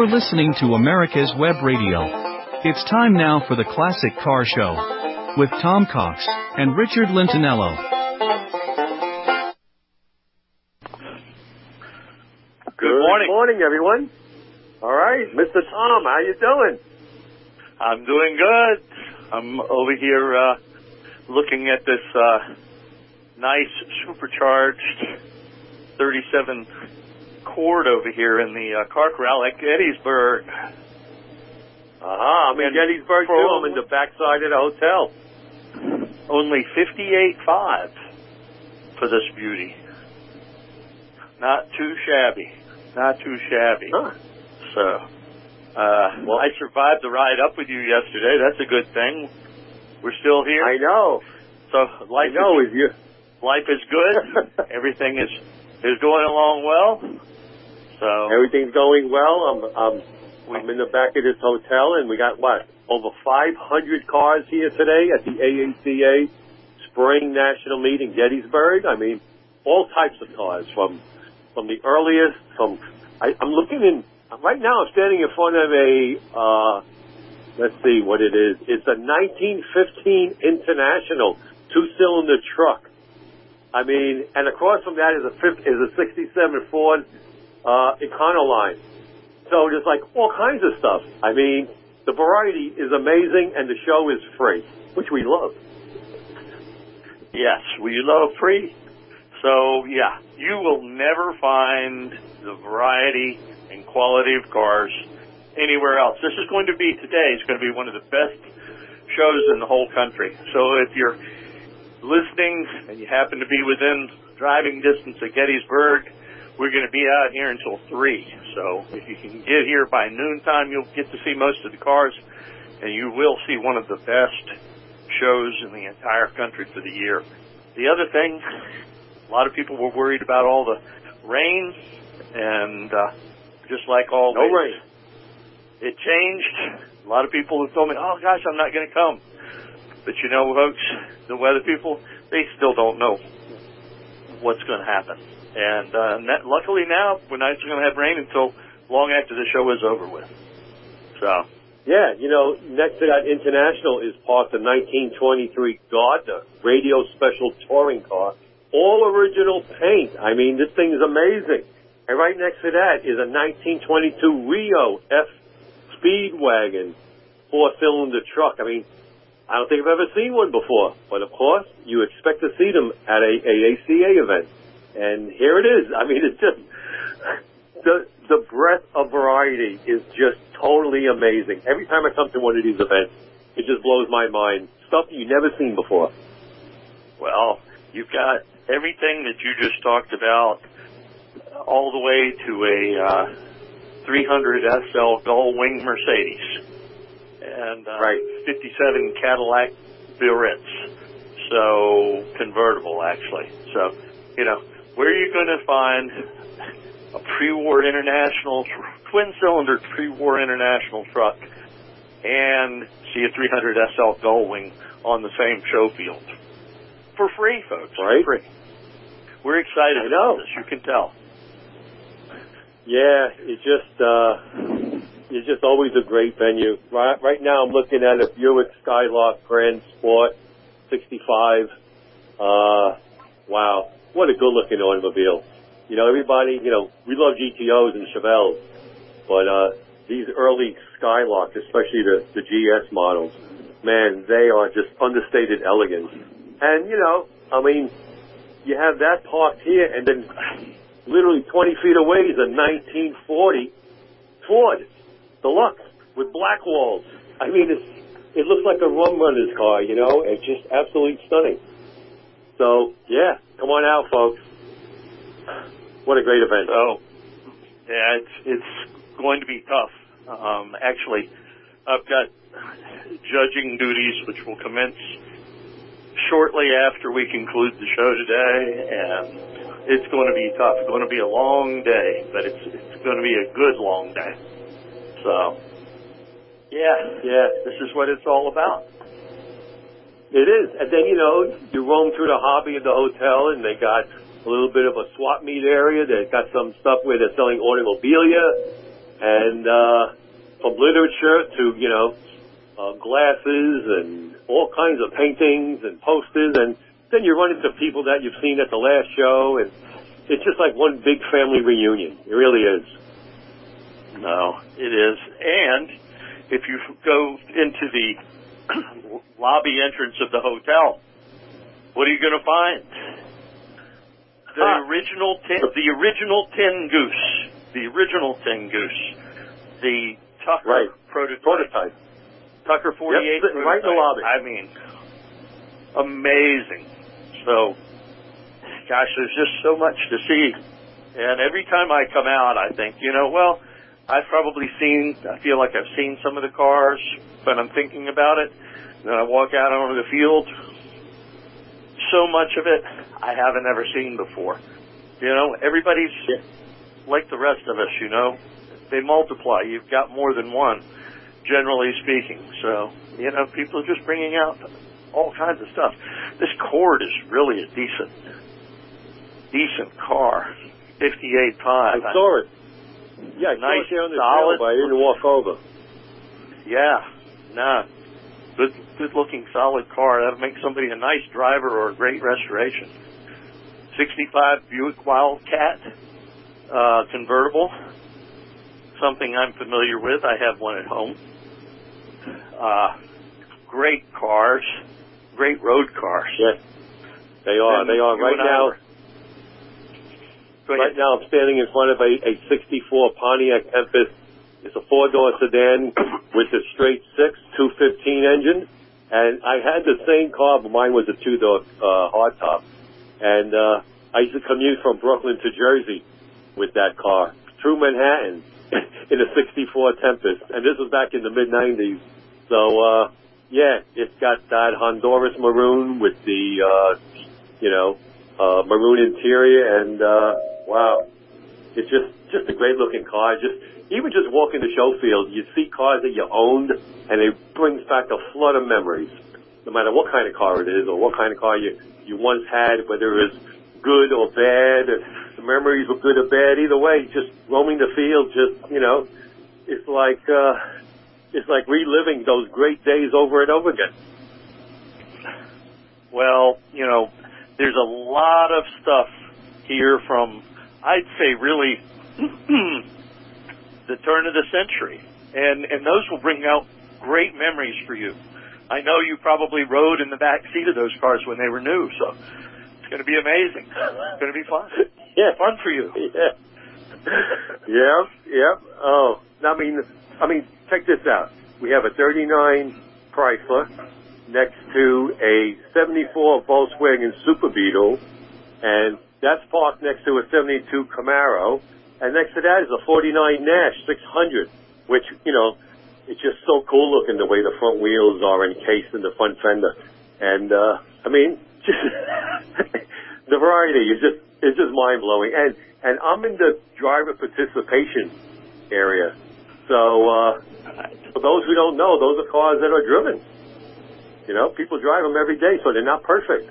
You're listening to America's Web Radio. It's time now for the Classic Car Show with Tom Cox and Richard Lentinello. Good morning. Good morning, everyone. All right, Mr. Tom, how you doing? I'm doing good. I'm over here uh, looking at this uh, nice supercharged 37 Cord over here in the uh, car corral at Gettysburg. Uh-huh, I'm in Gettysburg too. I'm in the backside of the hotel. Only 58.5 for this beauty. Not too shabby. Not too shabby. Huh. So, uh, well, I survived the ride up with you yesterday. That's a good thing. We're still here. I know. so I life know. is Is you? life is good. Everything is is going along well. So Everything's going well. I'm I'm I'm in the back of this hotel, and we got what over 500 cars here today at the AACA Spring National Meet in Gettysburg. I mean, all types of cars from from the earliest. From I, I'm looking in right now. I'm standing in front of a. Uh, let's see what it is. It's a 1915 International two-cylinder truck. I mean, and across from that is a fifth, is a 67 Ford uh, Econoline. So there's like all kinds of stuff. I mean, the variety is amazing, and the show is free, which we love. yes, we love free. So yeah, you will never find the variety and quality of cars anywhere else. This is going to be today. It's going to be one of the best shows in the whole country. So if you're listening and you happen to be within driving distance of Gettysburg, we're going to be out here until three. So if you can get here by noontime, you'll get to see most of the cars, and you will see one of the best shows in the entire country for the year. The other thing, a lot of people were worried about all the rain, and uh, just like all No rain. it changed. A lot of people have told me, "Oh gosh, I'm not going to come." But you know, folks, the weather people, they still don't know what's going to happen. And uh, net, luckily now, we're not going to have rain until long after the show is over with. So, Yeah, you know, next to that International is parked a 1923 Gardner Radio Special Touring Car, all original paint. I mean, this thing is amazing. And right next to that is a 1922 REO F Speedwagon four-cylinder truck. I mean, I don't think I've ever seen one before, but of course, you expect to see them at a AACA event. And here it is. I mean, it's just the the breadth of variety is just totally amazing. Every time I come to one of these events, it just blows my mind. Stuff you've never seen before. well, you've got everything that you just talked about, all the way to a uh, 300 SL Gull Wing Mercedes and uh, Right. 57 Cadillac Biarritz. So convertible, actually. So, you know, where are you going to find a pre-war international twin-cylinder pre-war international truck and see a 300 SL Gullwing on the same show field for free, folks. for Right. free. We're excited about this. You can tell. Yeah, it's just uh, it's just always a great venue. Right, right now, I'm looking at a Buick Skylark Grand Sport 65. Uh, wow, what a good-looking automobile. You know, everybody, you know, we love GTOs and Chevelles, but uh, these early Skylarks, especially the, the GS models, man, they are just understated elegance. And you know, I mean, you have that parked here, and then literally 20 feet away is a 1940 Ford Deluxe with black walls. I mean, it's, it looks like a rum runner's car, you know? It's just absolutely stunning. So, yeah, come on out, folks. What a great event. So, yeah, it's it's going to be tough. Um, actually, I've got judging duties, which will commence shortly after we conclude the show today, and it's going to be tough. It's going to be a long day, but it's it's going to be a good long day. So, yeah, Yeah, this is what it's all about. It is. And then, you know, you roam through the hobby of the hotel, and they got a little bit of a swap meet area. They've got some stuff where they're selling automobilia. and uh, from literature to you know uh, glasses and all kinds of paintings and posters, and then you run into people that you've seen at the last show, and it's just like one big family reunion. It really is. No, it is. And if you go into the lobby entrance of the hotel, what are you going to find? The Huh. original tin, the original tin goose, the original tin goose, the Tucker Right. prototype, Prototype. Tucker 48 Yep, right in the lobby. I mean, amazing. So, gosh, there's just so much to see. And every time I come out, I think, you know, well, I've probably seen, I feel like I've seen some of the cars, but I'm thinking about it. Then I walk out onto the field. So much of it I haven't ever seen before. You know, everybody's Yeah. like the rest of us, you know. They multiply. You've got more than one, generally speaking. So, you know, people are just bringing out all kinds of stuff. This Cord is really a decent, decent car. 58.5. I saw it. Yeah, I saw Nice, it there the solid- trail, but I didn't walk over. Yeah, nah. Good, good looking, solid car. That'll make somebody a nice driver or a great restoration. 65 Buick Wildcat, uh, convertible. Something I'm familiar with. I have one at home. Uh, great cars. Great road cars. Yeah, they are. And They are right now. Go Right now, I'm standing in front of a, a 64 Pontiac Tempest. It's a four-door sedan with a straight six 215 engine, and I had the same car, but mine was a two-door uh, hardtop. And uh, I used to commute from Brooklyn to Jersey with that car through Manhattan in a 64 Tempest, and this was back in the mid 90s. So uh, yeah, it's got that Honduras maroon with the uh, you know uh, maroon interior, and uh, wow, it's just just a great looking car. Just even just walking the show field, you see cars that you owned, and it brings back a flood of memories. No matter what kind of car it is, or what kind of car you you once had, whether it was good or bad, or the memories were good or bad. Either way, just roaming the field, just you know, it's like uh, it's like reliving those great days over and over again. Well, you know, there's a lot of stuff here from, I'd say, really the turn of the century, and and those will bring out great memories for you. I know you probably rode in the back seat of those cars when they were new, so it's going to be amazing. It's going to be fun. Yeah. Fun for you. Yeah. yep, yep. Oh, I mean, I mean, check this out. We have a 39 Chrysler next to a 74 Volkswagen Super Beetle, and that's parked next to a 72 Camaro, and next to that is a 49 Nash 600, which, you know, it's just so cool looking the way the front wheels are encased in the front fender. And, uh, I mean, just the variety is just, is just mind blowing. And, and I'm in the driver participation area. So, uh, for those who don't know, those are cars that are driven. You know, people drive them every day, so they're not perfect.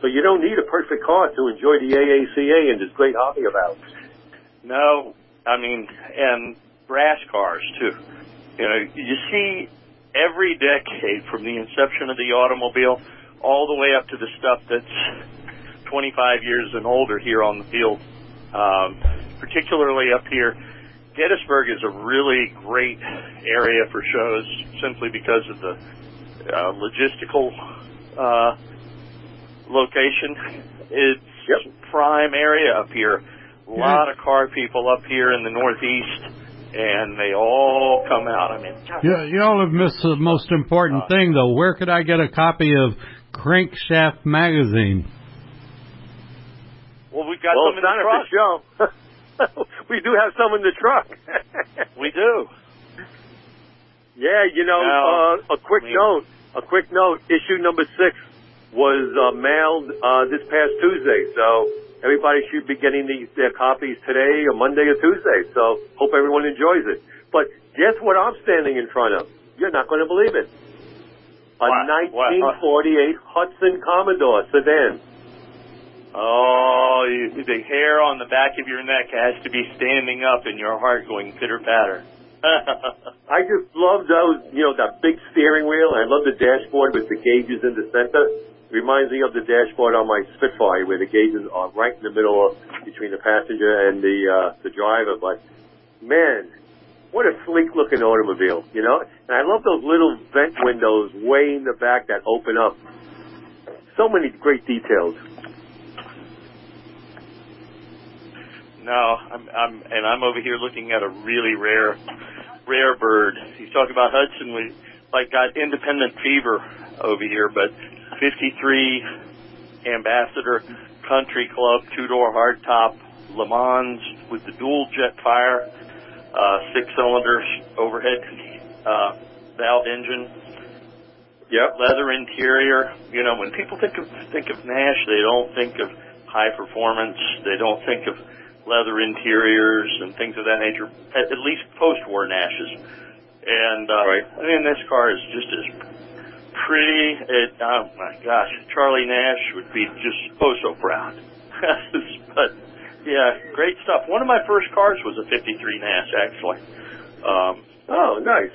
So you don't need a perfect car to enjoy the AACA and this great hobby of ours. No, I mean, and brass cars too. You know, you see every decade from the inception of the automobile all the way up to the stuff that's 25 years and older here on the field. Um, particularly up here, Gettysburg is a really great area for shows simply because of the uh, logistical uh, location. It's Yep. prime area up here. A lot of car people up here in the Northeast, and they all come out. I mean, yeah, You, you all have missed the most important thing, though. Where could I get a copy of Crankshaft magazine? well, we've got well, some in the truck. the show. we do have some in the truck. We do. Yeah, you know, Now, uh, a quick I mean- note. A quick note. Issue number six was uh, mailed uh, this past Tuesday, so everybody should be getting the, their copies today or Monday or Tuesday. So hope everyone enjoys it. But guess what I'm standing in front of? You're not going to believe it. A What? What? 1948 Hudson Commodore sedan. Oh, you, the hair on the back of your neck has to be standing up and your heart going pitter patter. I just love those, you know, that big steering wheel. I love the dashboard with the gauges in the center. Reminds me of the dashboard on my Spitfire where the gauges are right in the middle of, between the passenger and the, uh, the driver. But man, what a sleek looking automobile, you know? And I love those little vent windows way in the back that open up. So many great details. No, I'm, I'm, and I'm over here looking at a really rare, rare bird. You talk about Hudson, we like got independent fever over here, but 53 Ambassador Country Club two door hardtop Le Mans with the dual jet fire, uh, six cylinders overhead uh, valve engine. Yep. Leather interior. You know, when people think of think of Nash, they don't think of high performance. They don't think of leather interiors and things of that nature, at, at least post-war Nashes. And uh, Right. I mean, this car is just as pretty. It, oh my gosh, Charlie Nash would be just oh so proud. but yeah, great stuff. One of my first cars was a '53 Nash, actually. Um, Oh, nice.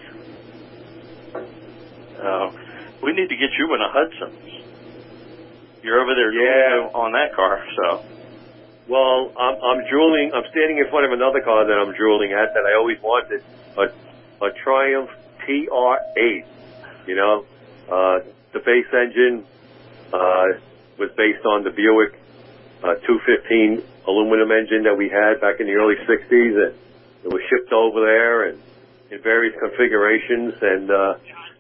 uh, we need to get you in a Hudson. You're over there Yeah. on that car, so Well, I'm, I'm drooling. I'm standing in front of another car that I'm drooling at that I always wanted, a, a Triumph TR8. You know, uh, the base engine uh, was based on the Buick uh, 215 aluminum engine that we had back in the early 60s, and it was shipped over there and in various configurations. And uh,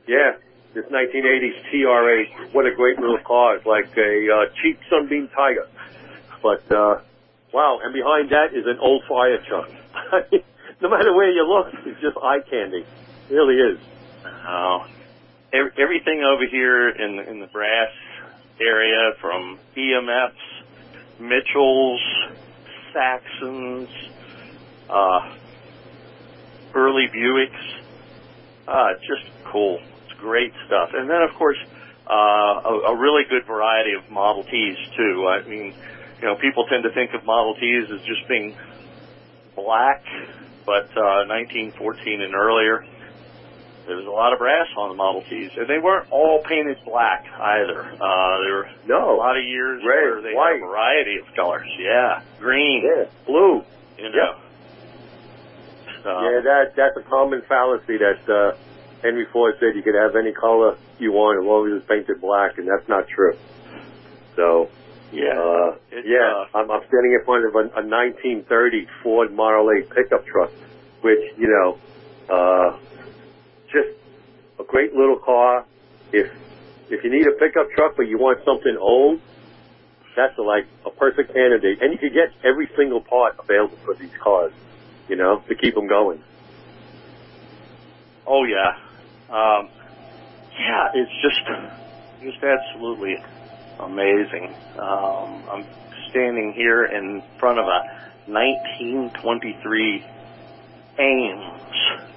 yeah, this 1980s TR8, what a great little car! It's like a uh, cheap Sunbeam Tiger. But uh, wow, and behind that is an old fire truck. no matter where you look, it's just eye candy. It really is. Ev- everything over here in the, in the brass area, from EMFs, Mitchells, Saxons, uh, early Buicks, uh, just cool. It's great stuff. And then, of course, uh, a, a really good variety of Model Ts too. I mean, you know, people tend to think of Model Ts as just being black, but uh, 1914 and earlier. There was a lot of brass on the Model Ts, and they weren't all painted black either. Uh, there were a lot of years Red, where they white. had a variety of colors. Yeah, green. Yeah, blue. You know. So, yeah, that that's a common fallacy that uh, Henry Ford said you could have any color you want as long as it's painted black, and that's not true. So, yeah. uh, It's, yeah, uh, I'm, I'm standing in front of a, a 1930 Ford Model A pickup truck, which you know, uh, just a great little car. If if you need a pickup truck but you want something old, that's like a perfect candidate, and you could get every single part available for these cars, you know, to keep them going. Oh yeah, um, yeah. It's just, just absolutely amazing. Um, I'm standing here in front of a 1923 Ames,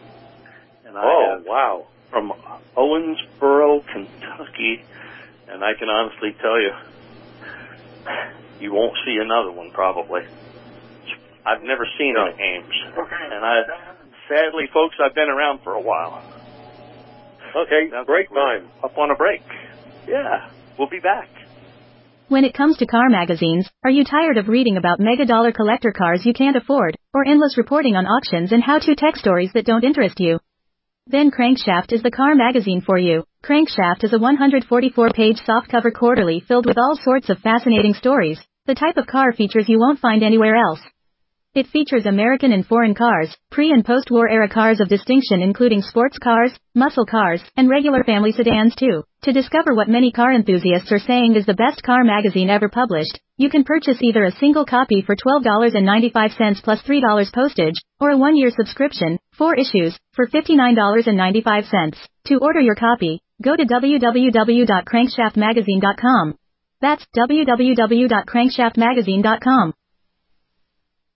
and I Oh have wow! from Owensboro, Kentucky, and I can honestly tell you, you won't see another one probably. I've never seen No. an Ames, and I, sadly, folks, I've been around for a while. Okay, Sounds break like we're time. Up on a break. Yeah, we'll be back. When it comes to car magazines, are you tired of reading about mega dollar collector cars you can't afford, or endless reporting on auctions and how to tech stories that don't interest you? Then Crankshaft is the car magazine for you. Crankshaft is a 144 page softcover quarterly filled with all sorts of fascinating stories, the type of car features you won't find anywhere else. It features American and foreign cars, pre and post war era cars of distinction including sports cars, muscle cars, and regular family sedans too. To discover what many car enthusiasts are saying is the best car magazine ever published, you can purchase either a single copy for $12.95 plus $3 postage, or a one year subscription, four issues, for $59.95. To order your copy, go to www.crankshaftmagazine.com. That's www.crankshaftmagazine.com.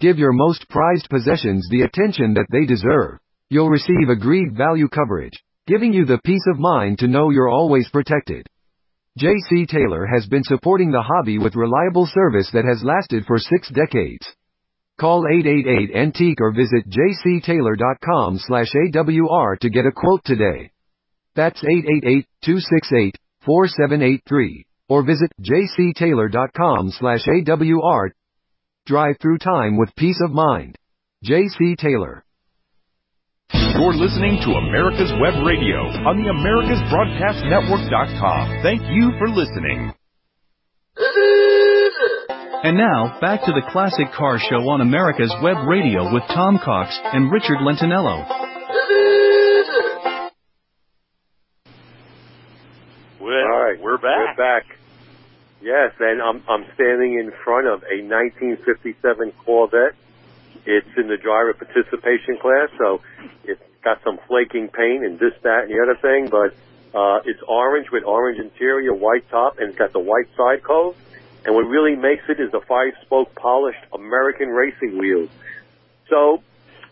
Give your most prized possessions the attention that they deserve. You'll receive agreed value coverage, giving you the peace of mind to know you're always protected. J.C. Taylor has been supporting the hobby with reliable service that has lasted for six decades. Call 888-ANTIQUE or visit jctaylor.com slash AWR to get a quote today. That's 888-268-4783 or visit jctaylor.com slash AWR Drive through time with peace of mind. J.C. Taylor. You're listening to America's Web Radio on the AmericasBroadcastNetwork.com. Thank you for listening. And now, back to the Classic Car Show on America's Web Radio with Tom Cox and Richard Lentinello. Well, All right, we're back. We're back. Yes, and I'm I'm standing in front of a 1957 Corvette. It's in the driver participation class, so it's got some flaking paint and this, that, and the other thing. But uh, it's orange with orange interior, white top, and it's got the white side cove. And what really makes it is the five-spoke polished American racing wheels. So,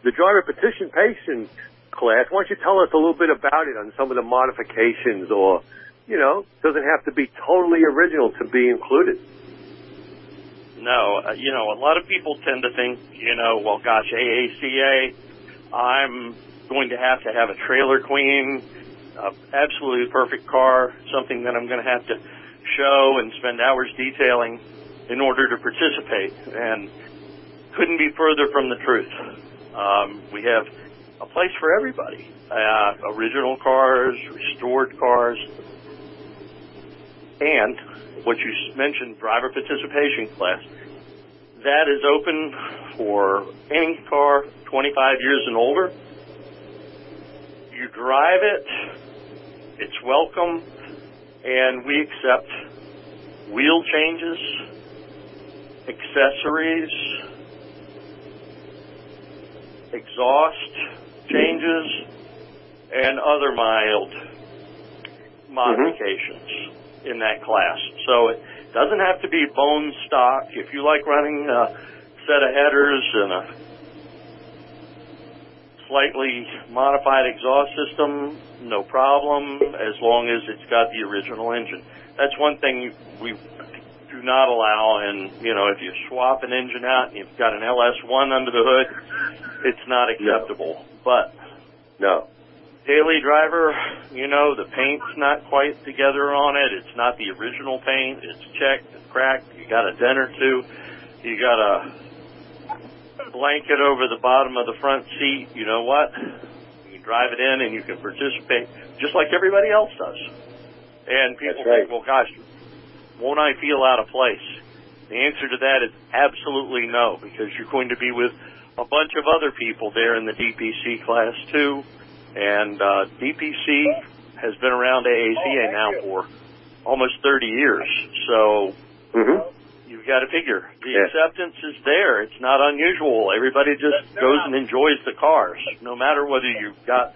the driver participation class. Why don't you tell us a little bit about it on some of the modifications or you know, doesn't have to be totally original to be included. No, uh, you know, a lot of people tend to think, you know, well, gosh, AACA, I'm going to have to have a trailer queen, a absolutely perfect car, something that I'm going to have to show and spend hours detailing in order to participate. And couldn't be further from the truth. Um, we have a place for everybody. Uh, original cars, restored cars, and what you mentioned, driver participation class, that is open for any car 25 years and older. You drive it, it's welcome, and we accept wheel changes, accessories, exhaust changes, and other mild modifications. Mm-hmm in that class. So it doesn't have to be bone stock. If you like running a set of headers and a slightly modified exhaust system, no problem, as long as it's got the original engine. That's one thing we do not allow, and you know, if you swap an engine out and you've got an LS1 under the hood, it's not acceptable. No. But no, daily driver, you know, the paint's not quite together on it. It's not the original paint. It's checked, it's cracked. You got a dent or two. You got a blanket over the bottom of the front seat. You know what? You drive it in and you can participate just like everybody else does. And people right. think, well, gosh, won't I feel out of place? The answer to that is absolutely no, because you're going to be with a bunch of other people there in the DPC class too and uh, DPC has been around AACA now for almost 30 years. So mm-hmm. you've got to figure the yeah. acceptance is there. It's not unusual. Everybody just goes and enjoys the cars, no matter whether you've got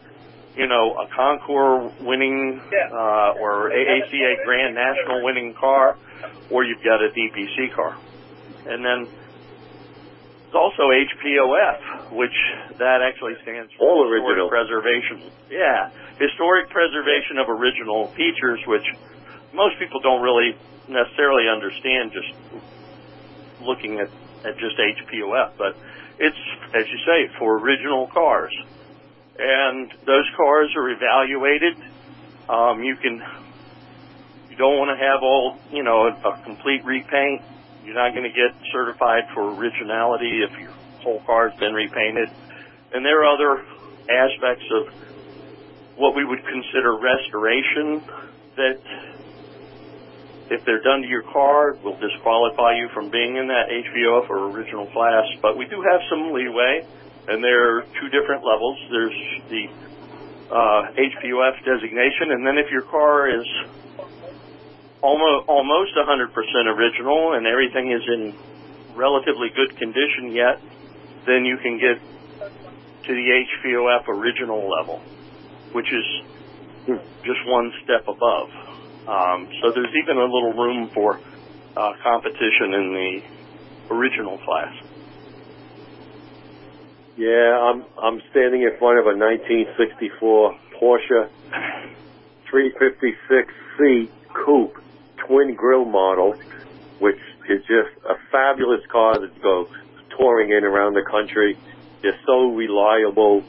you know, a Concours winning uh, or AACA Grand National winning car, or you've got a DPC car. And then it's also HPOF, which that actually stands for All Historic original. Preservation. Yeah, Historic Preservation of Original Features, which most people don't really necessarily understand just looking at, at just HPOF, but it's, as you say, for original cars. And those cars are evaluated. Um, you can, you don't want to have all, you know, a, a complete repaint you're not going to get certified for originality if your whole car's been repainted. And there are other aspects of what we would consider restoration that if they're done to your car will disqualify you from being in that HPOF or original class. But we do have some leeway. and there are two different levels. There's the uh, HPOF designation, and then if your car is almost almost 100% original and everything is in relatively good condition yet, then you can get to the HPOF original level, which is just one step above. Um, so there's even a little room for uh, competition in the original class. Yeah, I'm I'm standing in front of a 1964 Porsche 356C coupe twin grill model, which is just a fabulous car that goes touring in around the country. They're so reliable.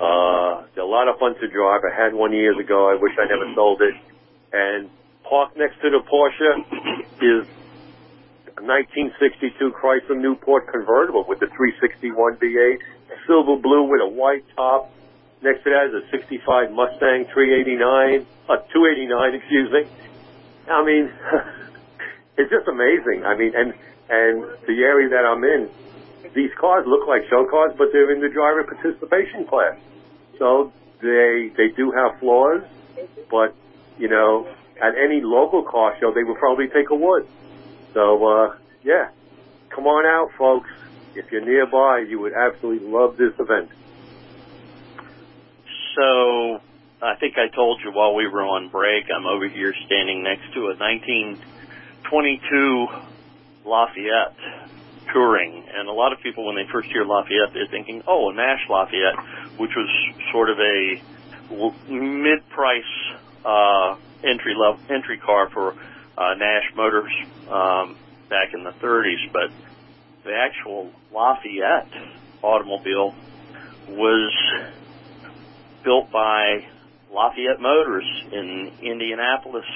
Uh, they're a lot of fun to drive. I had one years ago. I wish I never sold it. And parked next to the Porsche is a 1962 Chrysler Newport convertible with the 361 V8, silver blue with a white top. Next to that is a 65 Mustang 389, uh, 289, excuse me. I mean, it's just amazing. I mean, and and the area that I'm in, these cars look like show cars, but they're in the driver participation class. So they they do have flaws, but you know, at any local car show, they would probably take a wood. So uh, yeah, come on out, folks. If you're nearby, you would absolutely love this event. So I think I told you while we were on break, I'm over here standing next to a 1922 Lafayette touring. And a lot of people, when they first hear Lafayette, they're thinking, oh, a Nash Lafayette, which was sort of a mid-price uh, entry level entry car for uh, Nash Motors um, back in the 30s. But the actual Lafayette automobile was built by Lafayette Motors in Indianapolis,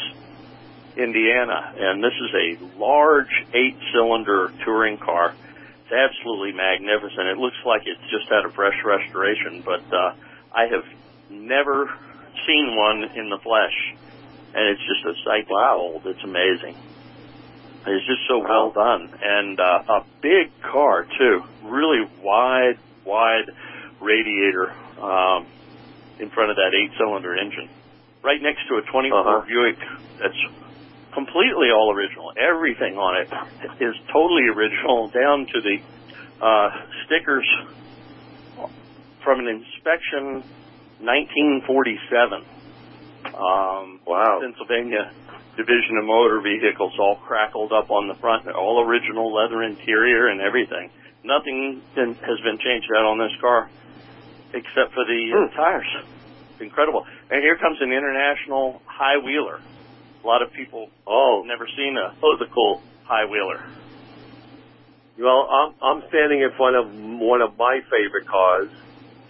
Indiana, and this is a large eight-cylinder touring car. It's absolutely magnificent. It looks like it's just had a fresh restoration, but uh, I have never seen one in the flesh, and it's just a sight behold. It's amazing. It's just so well done, and uh, a big car too. Really wide, wide radiator. Um, in front of that eight-cylinder engine, right next to a 24 Uh-huh. Buick that's completely all original. Everything on it is totally original, down to the uh, stickers from an inspection 1947. Um, Wow. Pennsylvania Division of Motor Vehicles all crackled up on the front, all original leather interior and everything. Nothing has been changed out on this car except for the uh, tires. It's incredible. And here comes an international high wheeler. A lot of people Oh, have never seen a physical high wheeler. Well, I'm I'm standing in front of one of my favorite cars.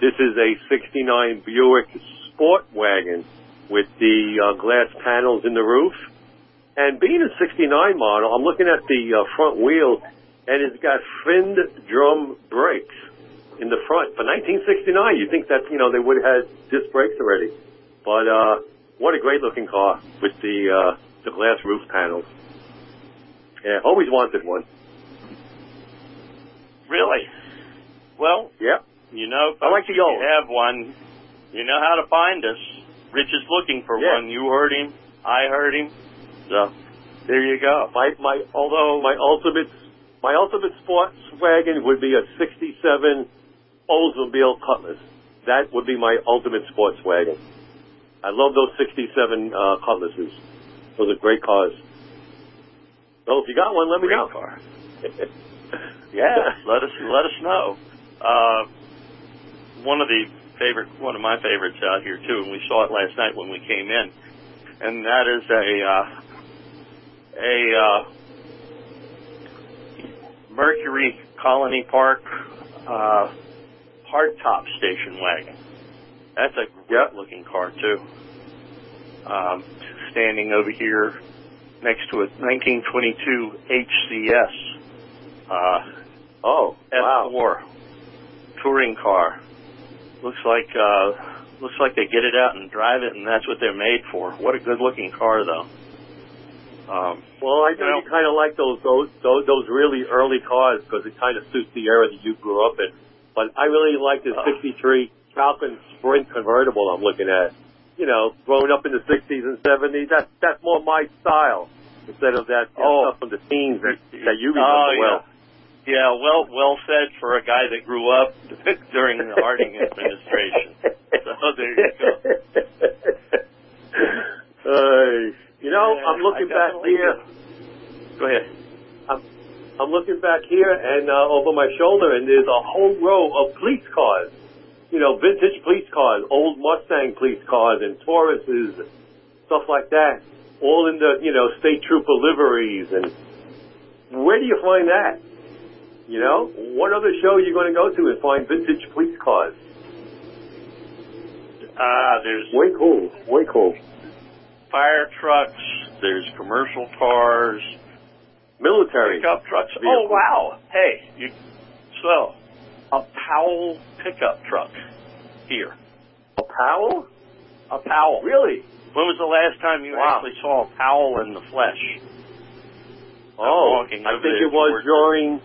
This is a '69 Buick Sport Wagon with the uh, glass panels in the roof. And being a '69 model, I'm looking at the uh, front wheel, and it's got finned drum brakes in the front. For 1969, you think that you know they would have had disc brakes already, but uh, what a great looking car with the uh, the glass roof panels. Yeah, always wanted one. Really? Well, Yep. you know, I like the if old. you have one, you know how to find us. Rich is looking for Yeah. one. You heard him. I heard him. So there you go. My my Although my ultimate my ultimate sports wagon would be a '67 Oldsmobile Cutlass. That would be my ultimate sports wagon. I love those '67 uh, Cutlasses. Those are great cars. So if you got one, let me Great know. car. Yeah, let us let us know. Uh, one of the favorite, one of my favorites out here too, and we saw it last night when we came in, and that is a uh, a uh, Mercury Colony Park uh, hardtop station wagon. That's a great looking car too. Um, standing over here next to a 1922 HCS. Uh, oh, F4 touring car. Looks like uh, looks like they get it out and drive it, and that's what they're made for. What a good looking car, though. Um, Well, I know you kind of like those those those, those really early cars because it kind of suits the era that you grew up in. But I really like this '63 Falcon Sprint convertible I'm looking at. You know, growing up in the '60s and '70s, that's that's more my style instead of that Oh. stuff from the teens that that you remember Oh, well. Yeah, well, well said for a guy that grew up during the Harding administration. So there you go. Uh, you know, Yeah, I'm looking back here. Go ahead. I'm looking back here and uh, over my shoulder, and there's a whole row of police cars. You know, vintage police cars, old Mustang police cars, and Tauruses, and stuff like that. All in the, you know, state trooper liveries. And where do you find that? You know, what other show are you going to go to and find vintage police cars? Ah, there's Way cool. Way cool. fire trucks. There's commercial cars, Military. pickup trucks. Oh wow! Hey, you, so a Powell pickup truck here. A Powell? A Powell. Really? When was the last time you Wow. actually saw a Powell in the flesh? Oh, I think it was during.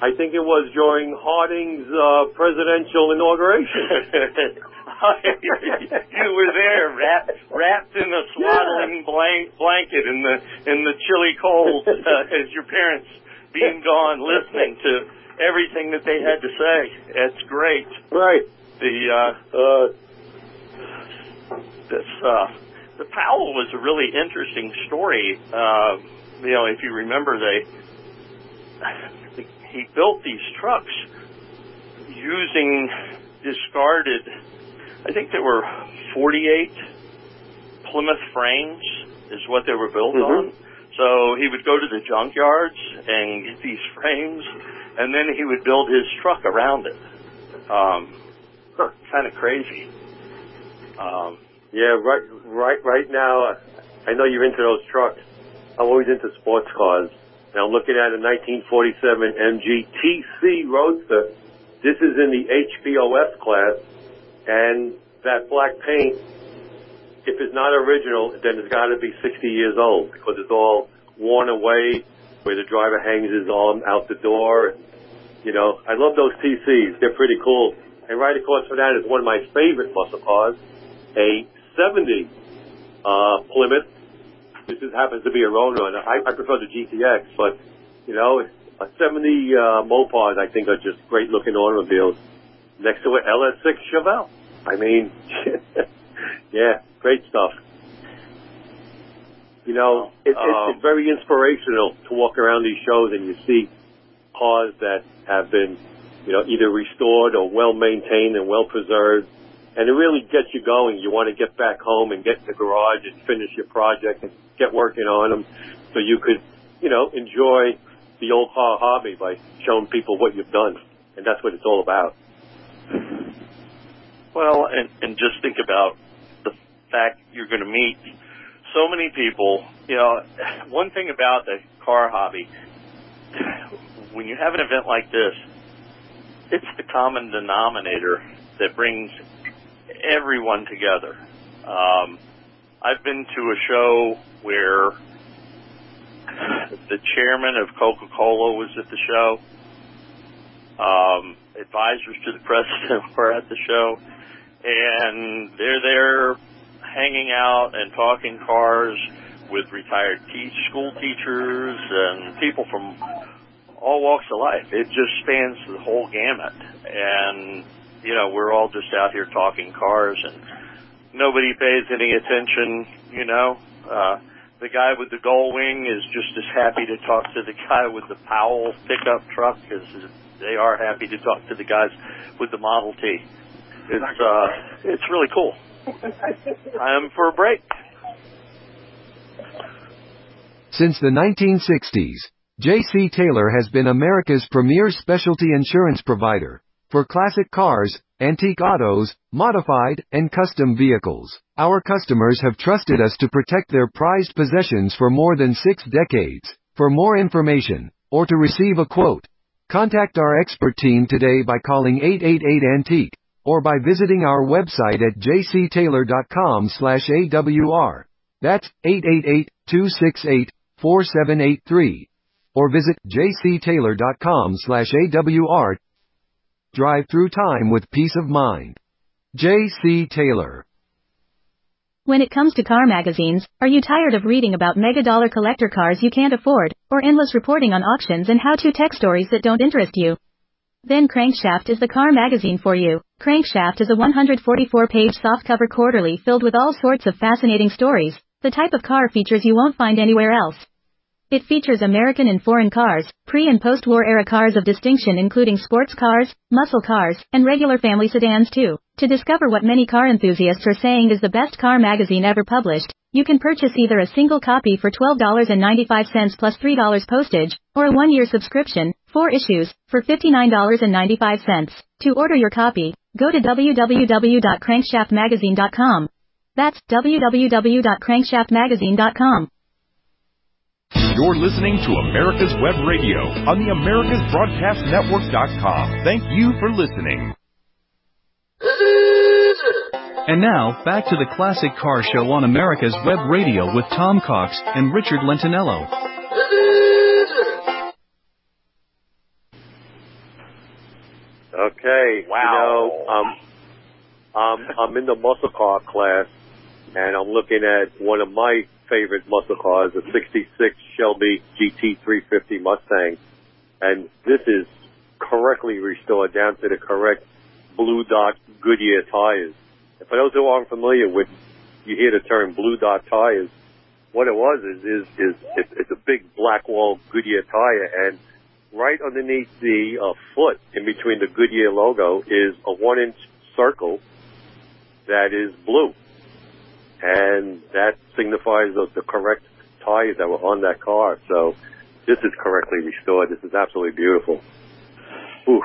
I think it was during Harding's uh, presidential inauguration. you were there, wrapped wrapped in a swaddling blank, blanket in the in the chilly cold, uh, as your parents beamed on, listening to everything that they had to say. It's great. right. The uh, Uh, this uh, the Powell was a really interesting story. Uh, you know, if you remember, they he built these trucks using discarded. I think there were 48 Plymouth frames is what they were built Mhm. on. So he would go to the junkyards and get these frames, and then he would build his truck around it. Um, Huh. kind of crazy. Um, yeah, right, right, right now. I know you're into those trucks. I'm always into sports cars, and I'm looking at a 1947 MG TC Roadster. This is in the HPOF class, and that black paint. If it's not original, then it's got to be 60 years old because it's all worn away, where the driver hangs his arm out the door. And, you know, I love those TCs. They're pretty cool. And right across from that is one of my favorite muscle cars, a 70 uh, Plymouth. This is, happens to be a road runner. I, I prefer the GTX, but you know, a 70 uh, Mopars I think are just great looking automobiles. Next to it, LS6 Chevelle. I mean, yeah, great stuff. You know, it, Um, it's very inspirational to walk around these shows and you see cars that have been, you know, either restored or well maintained and well preserved. And it really gets you going. You want to get back home and get in the garage and finish your project and get working on them so you could, you know, enjoy the old car hobby by showing people what you've done. And that's what it's all about. Well, and and just think about the fact you're going to meet so many people. You know, one thing about the car hobby, when you have an event like this, it's the common denominator that brings everyone together. Um, I've been to a show where the chairman of Coca-Cola was at the show. Um, advisors to the president were at the show, and they're there hanging out and talking cars with retired te- school teachers and people from all walks of life. It just spans the whole gamut, and you know we're all just out here talking cars, and nobody pays any attention. You know, uh, the guy with the gull wing is just as happy to talk to the guy with the Powell pickup truck as they are happy to talk to the guys with the Model T. It's uh, it's really cool. I'm for a break. Since the 1960s, J.C. Taylor has been America's premier specialty insurance provider for classic cars, antique autos, modified, and custom vehicles. Our customers have trusted us to protect their prized possessions for more than six decades. For more information, or to receive a quote, contact our expert team today by calling 888-ANTIQUE, or by visiting our website at jctaylor.com slash AWR. That's 888-268-4783. Or visit jctaylor.com slash AWR Drive through time with peace of mind. J.C. Taylor. When it comes to car magazines, are you tired of reading about mega dollar collector cars you can't afford, or endless reporting on auctions and how to tech stories that don't interest you? Then Crankshaft is the car magazine for you. Crankshaft is a 144-page softcover quarterly filled with all sorts of fascinating stories, the type of car features you won't find anywhere else. It features American and foreign cars, pre- and post-war era cars of distinction including sports cars, muscle cars, and regular family sedans too. To discover what many car enthusiasts are saying is the best car magazine ever published, you can purchase either a single copy for $12.95 plus $3 postage, or a one-year subscription, four issues, for $59.95. To order your copy, go to www.crankshaftmagazine.com. That's www.crankshaftmagazine.com. You're listening to America's Web Radio on the AmericasBroadcastNetwork.com. Thank you for listening. And now, back to the Classic Car Show on America's Web Radio with Tom Cox and Richard Lentinello. Okay. Wow. You know, um, um, I'm in the muscle car class, and I'm looking at one of my favorite muscle cars, a 66 Shelby GT350 Mustang. And this is correctly restored down to the correct blue dot Goodyear tires. And for those who aren't familiar with, you hear the term blue dot tires. What it was is, is, is it's, it's a big black wall Goodyear tire and right underneath the uh, foot in between the Goodyear logo is a one inch circle that is blue and that signifies the, the correct tires that were on that car. So this is correctly restored. This is absolutely beautiful. Ooh,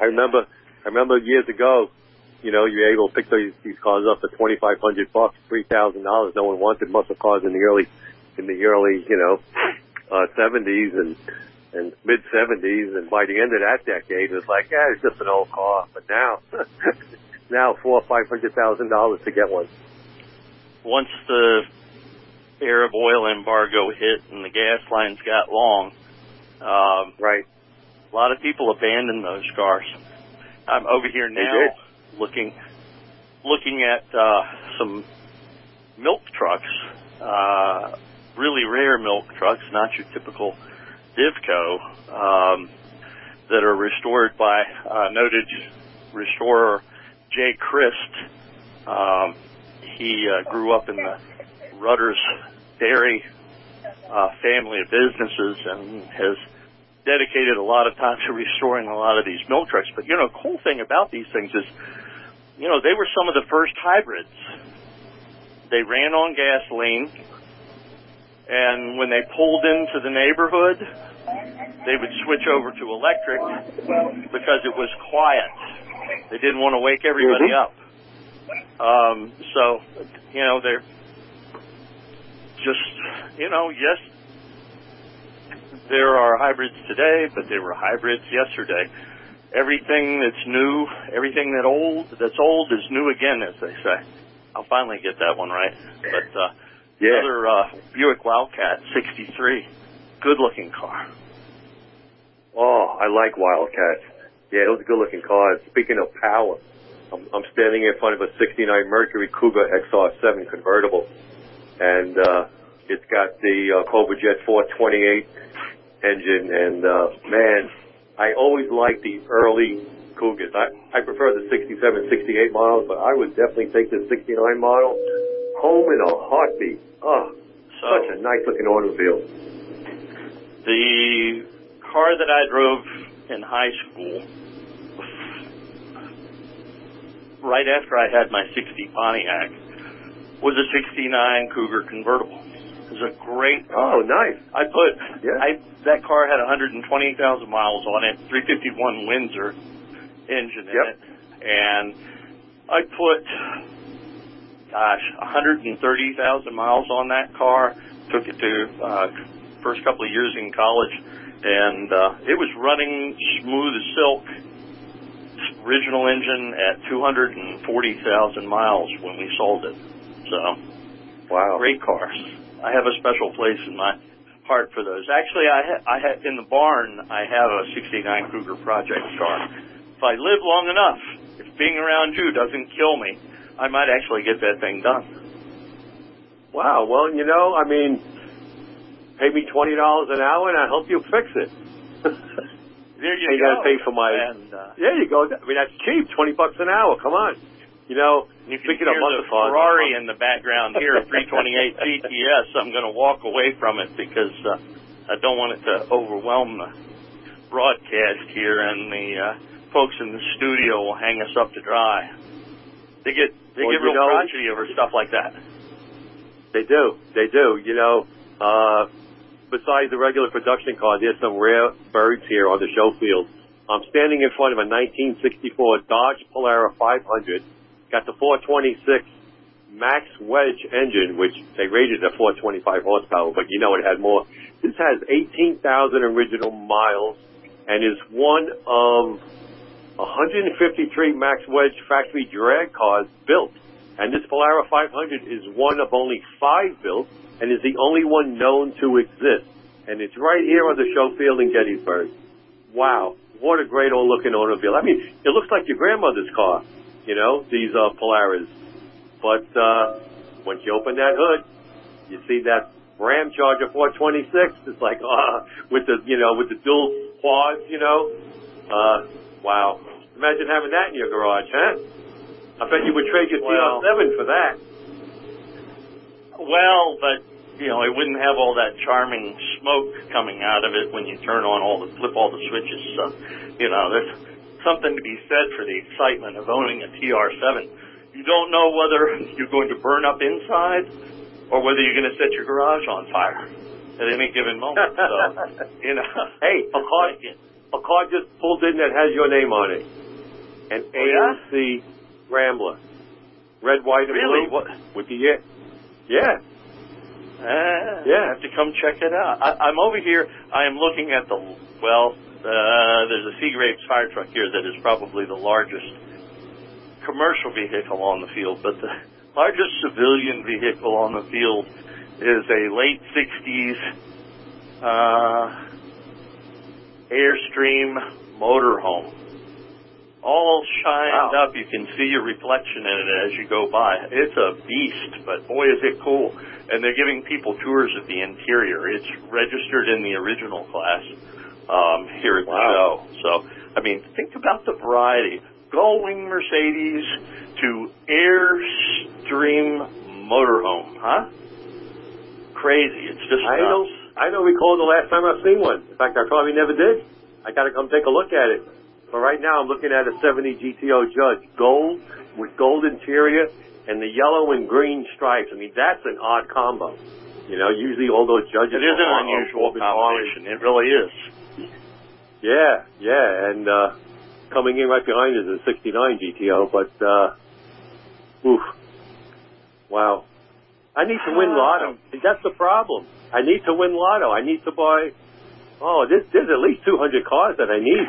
I remember, I remember years ago, you know, you were able to pick these, these cars up for twenty five hundred bucks, three thousand dollars. No one wanted muscle cars in the early, in the early, you know, uh, seventies and and mid seventies. And by the end of that decade, it was like, yeah, it's just an old car. But now, now four or five hundred thousand dollars to get one. once the Arab oil embargo hit and the gas lines got long, um, Right. a lot of people abandoned those cars. I'm over here now looking looking at uh, some milk trucks, uh, really rare milk trucks, not your typical Divco, um, that are restored by uh, noted restorer Jay Christ. Um, he uh, grew up in the Rutter's Dairy uh, family of businesses and has dedicated a lot of time to restoring a lot of these milk trucks. But you know, cool thing about these things is, you know, they were some of the first hybrids. They ran on gasoline, and when they pulled into the neighborhood, they would switch over to electric because it was quiet. They didn't want to wake everybody up. Um, so, you know, they're just, you know, yes, there are hybrids today, but they were hybrids yesterday. Everything that's new, everything that old that's old is new again, as they say. I'll finally get that one right. But uh, Yeah. another uh, Buick Wildcat '63, good-looking car. Oh, I like Wildcats. Yeah, those are good looking cars. Speaking of power, I'm, I'm standing in front of a 69 Mercury Cougar XR7 convertible. And, uh, it's got the, uh, Cobra Jet 428 engine. And, uh, man, I always liked the early Cougars. I, I prefer the 67, 68 models, but I would definitely take the 69 model home in a heartbeat. Oh, So such a nice looking automobile. the car that I drove in high school, right after I had my 60 Pontiac, was a 69 Cougar convertible. It was a great Oh, nice. I put Yeah. I that car had 120,000 miles on it, 351 Windsor engine in Yep. it, and I put gosh 130,000 miles on that car. Took it to uh, first couple of years in college, and uh, it was running smooth as silk. Original engine at 240,000 miles when we sold it. So Wow. great cars. I have a special place in my heart for those. Actually, I ha- I ha- in the barn I have a '69 Cougar Project car, if I live long enough, if being around you doesn't kill me, I might actually get that thing done. Wow. Well, you know, I mean, pay me twenty dollars an hour and I'll help you fix it. There you go. You go. gotta pay for my- And, uh, there you go. I mean, that's cheap. Twenty bucks an hour. Come on. You know, you can speaking hear of the cars, Ferrari in the background here, 328 GTS. I'm going to walk away from it because uh, I don't want it to overwhelm the broadcast here, and the uh, folks in the studio will hang us up to dry. They get they Well, get you real know- crotchety over stuff like that. They do. They do. You know, uh, besides the regular production cars, there's some rare birds here on the show field. I'm standing in front of a 1964 Dodge Polara 500. Got the 426 Max Wedge engine, which they rated at 425 horsepower, but you know it had more. This has 18,000 original miles and is one of 153 Max Wedge factory drag cars built. And this Polara 500 is one of only five built and is the only one known to exist. And it's right here on the show field in Gettysburg. Wow. What a great old looking automobile. I mean, it looks like your grandmother's car, you know, these uh, Polaras. But uh, once you open that hood, you see that Ram Charger 426. It's like, uh, with the, you know, with the dual quads, you know. Uh, wow. Imagine having that in your garage, huh? I bet you would trade your Well- TR7 for that. Well, but you know, it wouldn't have all that charming smoke coming out of it when you turn on all the flip all the switches. So, you know, there's something to be said for the excitement of owning a TR7. You don't know whether you're going to burn up inside or whether you're going to set your garage on fire at any given moment. So, you know, Hey, a car, a car just pulled in that has your name on it. An Oh, yeah? AMC Rambler. Red, white, and Really? blue. What? With the, yeah. Yeah. Ah, Yeah. I have to come check it out. I, I'm over here. I am looking at the well. Uh, there's a Seagraves fire truck here that is probably the largest commercial vehicle on the field, but the largest civilian vehicle on the field is a late '60s uh, Airstream motorhome. All shined Wow. up. You can see your reflection in it as you go by. It's a beast, but boy, is it cool. And they're giving people tours of the interior. It's registered in the original class um, here at the show. So, I mean, think about the variety. Gullwing Mercedes to Airstream motorhome, huh? Crazy. It's just I nuts. don't, I don't recall the last time I've seen one. In fact, I probably never did. I gotta come take a look at it. But right now I'm looking at a 70 GTO Judge. Gold with gold interior and the yellow and green stripes. I mean, that's an odd combo. You know, usually all those judges It is an unusual orange. combination. It really is. Yeah, yeah, and uh coming in right behind is a 69 GTO, but uh oof. Wow. I need to win lotto. That's the problem. I need to win lotto. I need to buy Oh, there's there's at least 200 cars that I need.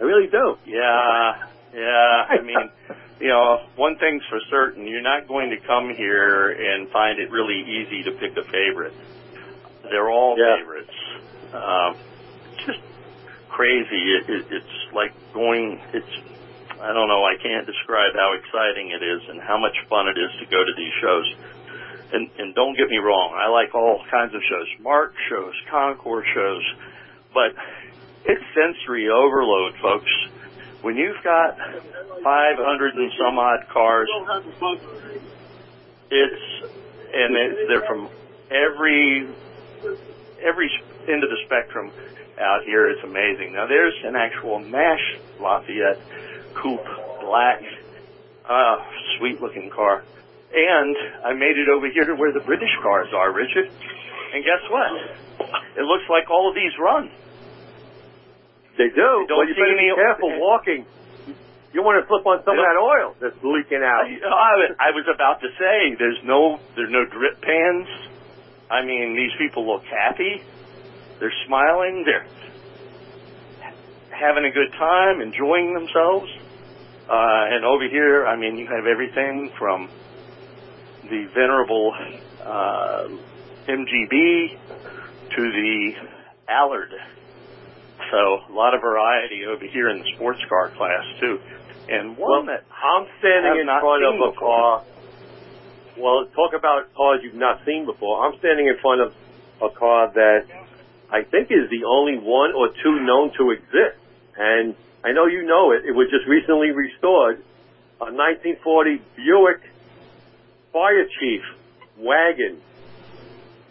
I really do. Yeah, yeah. I mean, you know, one thing's for certain: you're not going to come here and find it really easy to pick a favorite. They're all Yeah. favorites. Um, just crazy. It, it, it's like going. It's I don't know. I can't describe how exciting it is and how much fun it is to go to these shows. And and don't get me wrong, I like all kinds of shows, marque shows, Concours shows, but it's sensory overload, folks. When you've got 500 and some odd cars, it's and it's, they're from every every end of the spectrum out here. It's amazing. Now there's an actual Nash Lafayette coupe, black, uh, sweet looking car. And I made it over here to where the British cars are, Richard. And guess what? It looks like all of these run. They do. don't well, you see better any- be careful walking. You want to slip on some of that oil that's leaking out. I, I was about to say, there's no, there's no drip pans. I mean, these people look happy. They're smiling. They're having a good time, enjoying themselves. Uh, and over here, I mean, you have everything from the venerable uh, MGB to the Allard So a lot of variety over here in the sports car class too. And one Well, that I'm standing in front of a car. Well, talk about cars you've not seen before. I'm standing in front of a car that I think is the only one or two known to exist. And I know you know it. It was just recently restored. A 1940 Buick Fire Chief wagon,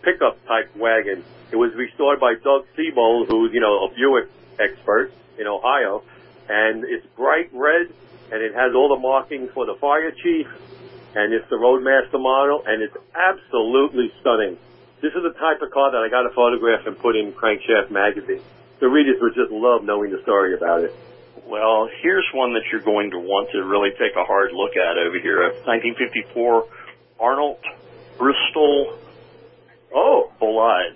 pickup type wagon. It was restored by Doug Siebold, who's, you know, a Buick expert in Ohio. And it's bright red and it has all the markings for the fire chief and it's the Roadmaster model and it's absolutely stunning. This is the type of car that I got to photograph and put in Crankshaft magazine. The readers would just love knowing the story about it. Well, here's one that you're going to want to really take a hard look at over here. A 1954 Arnold Bristol Oh, Bolide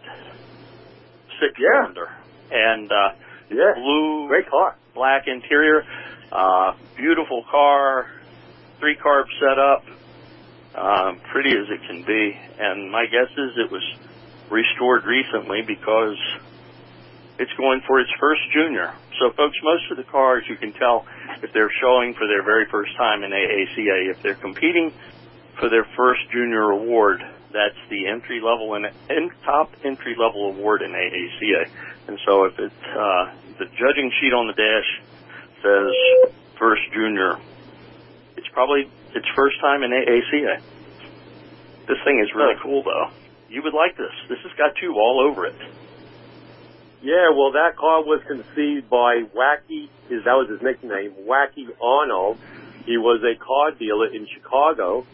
six Yeah. cylinder. And uh yeah. blue Great car. black interior, uh beautiful car, three carb setup, um, pretty as it can be. And my guess is it was restored recently because it's going for its first junior. So folks, most of the cars you can tell if they're showing for their very first time in AACA, if they're competing for their first junior award, that's the entry level and top entry level award in AACA. And so if it's uh, the judging sheet on the dash says first junior, it's probably its first time in AACA. This thing is really cool though. You would like this. This has got you all over it. Yeah, well, that car was conceived by Wacky. His that was his nickname, Wacky Arnolt. He was a car dealer in Chicago,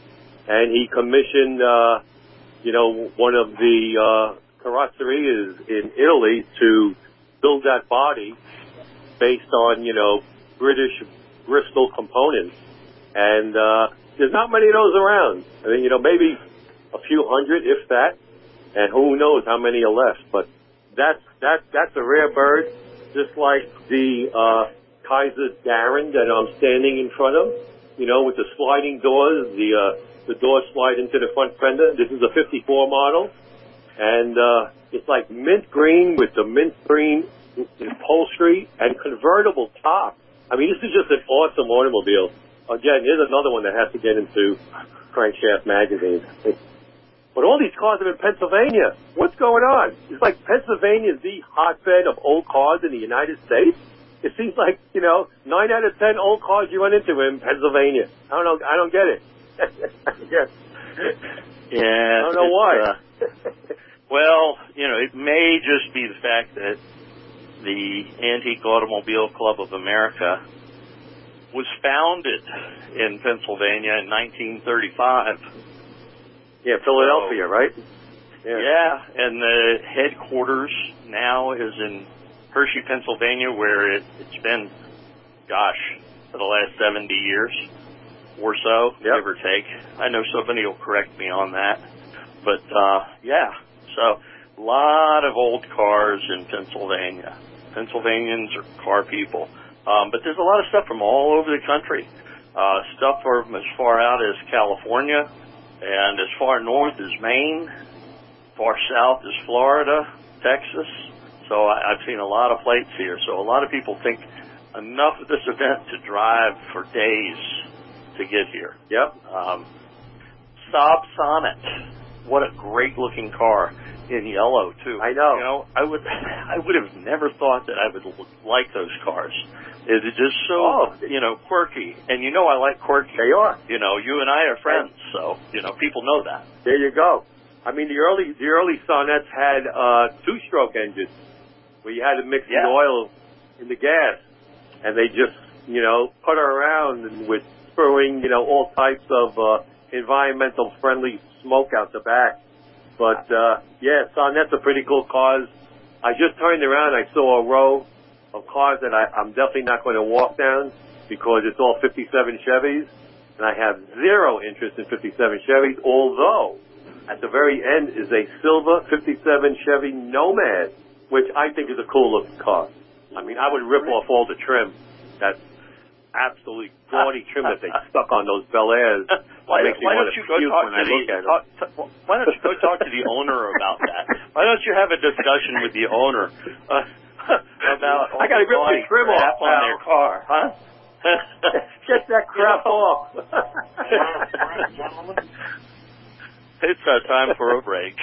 and he commissioned, uh, you know, one of the uh, carrosserias in Italy to build that body based on, you know, British Bristol components. And uh, there's not many of those around. I mean, you know, maybe a few hundred, if that, and who knows how many are left. But that's that that's a rare bird, just like the uh, Kaiser Darrin that I'm standing in front of. You know, with the sliding doors, the uh, the doors slide into the front fender. This is a '54 model, and uh, it's like mint green with the mint green upholstery and convertible top. I mean, this is just an awesome automobile. Again, here's another one that has to get into Crankshaft magazine. But all these cars are in Pennsylvania. What's going on? It's like Pennsylvania is the hotbed of old cars in the United States. It seems like, you know, nine out of ten old cars you run into in Pennsylvania. I don't know. I don't get it. yes. Yeah. I don't know why. uh, well, you know, it may just be the fact that the Antique Automobile Club of America was founded in Pennsylvania in 1935. yeah, Philadelphia, right? Yeah, and the headquarters now is in Hershey, Pennsylvania, where it, it's been, gosh, for the last 70 years or so, Yep. give or take. I know somebody will correct me on that. But, uh, yeah, so a lot of old cars in Pennsylvania. Pennsylvanians are car people. Um, but there's a lot of stuff from all over the country. Uh, stuff from as far out as California and as far north as Maine far south is Florida, Texas. So I, I've seen a lot of plates here. So a lot of people think enough of this event to drive for days to get here. Yep. Um, Saab Sonnet, what a great looking car in yellow too. I know. You know, I would, I would have never thought that I would like those cars. It is just so, Oh. you know, quirky. And you know I like quirky. They are. You know, you and I are friends, so you know people know that. There you go. I mean, the early the early Sonnets had uh, two-stroke engines where you had to mix Yeah. the oil in the gas, and they just you know putter around and with throwing you know all types of uh, environmental friendly smoke out the back. But uh, yeah, Sonnets are pretty cool cars. I just turned around, I saw a row of cars that I, I'm definitely not going to walk down because it's all 57 Chevys, and I have zero interest in 57 Chevys. Although at the very end is a silver 57 Chevy Nomad, which I think is a cool looking car. I mean, I would rip off all the trim. That absolutely gaudy trim that they stuck on those Bel Airs. Why, makes why don't you go talk to the look talk, why don't you go talk to the owner about that? Why don't you have a discussion with the owner? Uh, about I gotta rip all the trim off crap on their car, huh? Get that crap You know. off. it's uh, time for a break.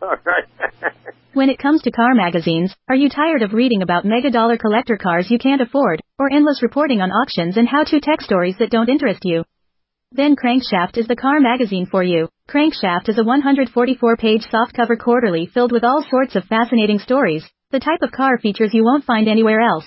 When it comes to car magazines, are you tired of reading about mega dollar collector cars you can't afford, or endless reporting on auctions and how-to tech stories that don't interest you? Then Crankshaft is the car magazine for you. Crankshaft is a 144-page softcover quarterly filled with all sorts of fascinating stories, the type of car features you won't find anywhere else.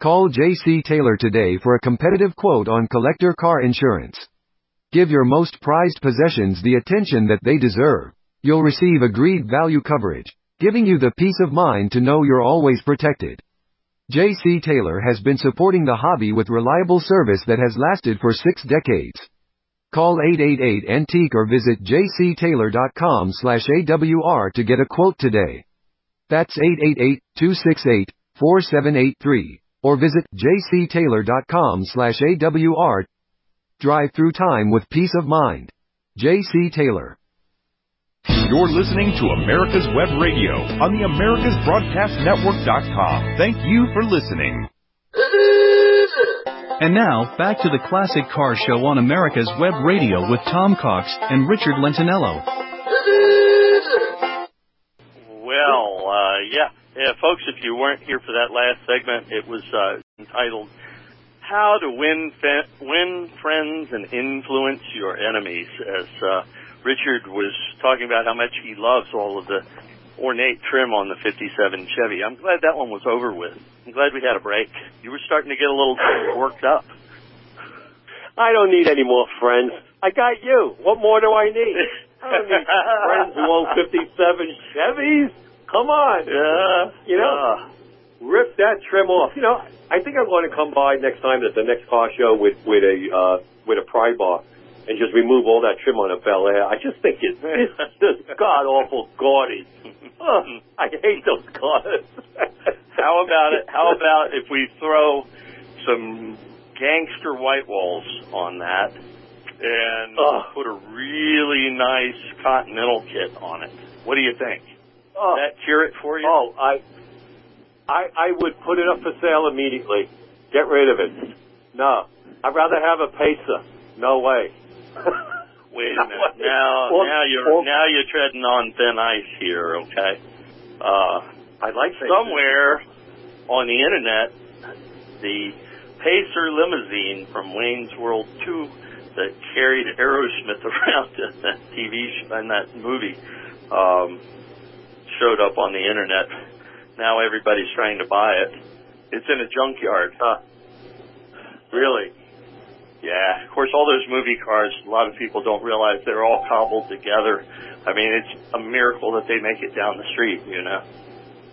Call J.C. Taylor today for a competitive quote on collector car insurance. Give your most prized possessions the attention that they deserve. You'll receive agreed value coverage, giving you the peace of mind to know you're always protected. J.C. Taylor has been supporting the hobby with reliable service that has lasted for six decades. Call 888-ANTIQUE or visit jctaylor.com slash AWR to get a quote today. That's 888-268-4783 or visit jctaylor.com slash AWR. Drive through time with peace of mind. J.C. Taylor. You're listening to America's Web Radio on the AmericasBroadcastNetwork.com. Thank you for listening. And now, back to the Classic Car Show on America's Web Radio with Tom Cox and Richard Lentinello. well, uh, yeah. Yeah, folks, if you weren't here for that last segment, it was uh, entitled "How to Win Fe- Win Friends and Influence Your Enemies." As uh, Richard was talking about how much he loves all of the ornate trim on the '57 Chevy. I'm glad that one was over with. I'm glad we had a break. You were starting to get a little worked up. I don't need any more friends. I got you. What more do I need? I don't need friends who own 57 Chevys. Come on. Yeah, You know, yeah. rip that trim off. You know, I think I'm going to come by next time at the next car show with with a uh, with a pry bar and just remove all that trim on a Bel Air. I just think it's just god awful gaudy. Ugh, I hate those cars. How about it? How about if we throw some gangster white walls on that and Ugh. put a really nice Continental kit on it? What do you think? Oh. That cure it for you? Oh, I, I, I would put it up for sale immediately. Get rid of it. No, I'd rather have a Pacer. No way. Wait a minute. Now, Or- now you're or- now you're treading on thin ice here. Okay. Uh, I like somewhere on the internet, the Pacer limousine from Wayne's World 2 that carried Aerosmith around in that TV sh- in that movie um, showed up on the internet. Now everybody's trying to buy it. It's in a junkyard. Huh. Really? Yeah, of course, all those movie cars, a lot of people don't realize they're all cobbled together. I mean, it's a miracle that they make it down the street, you know?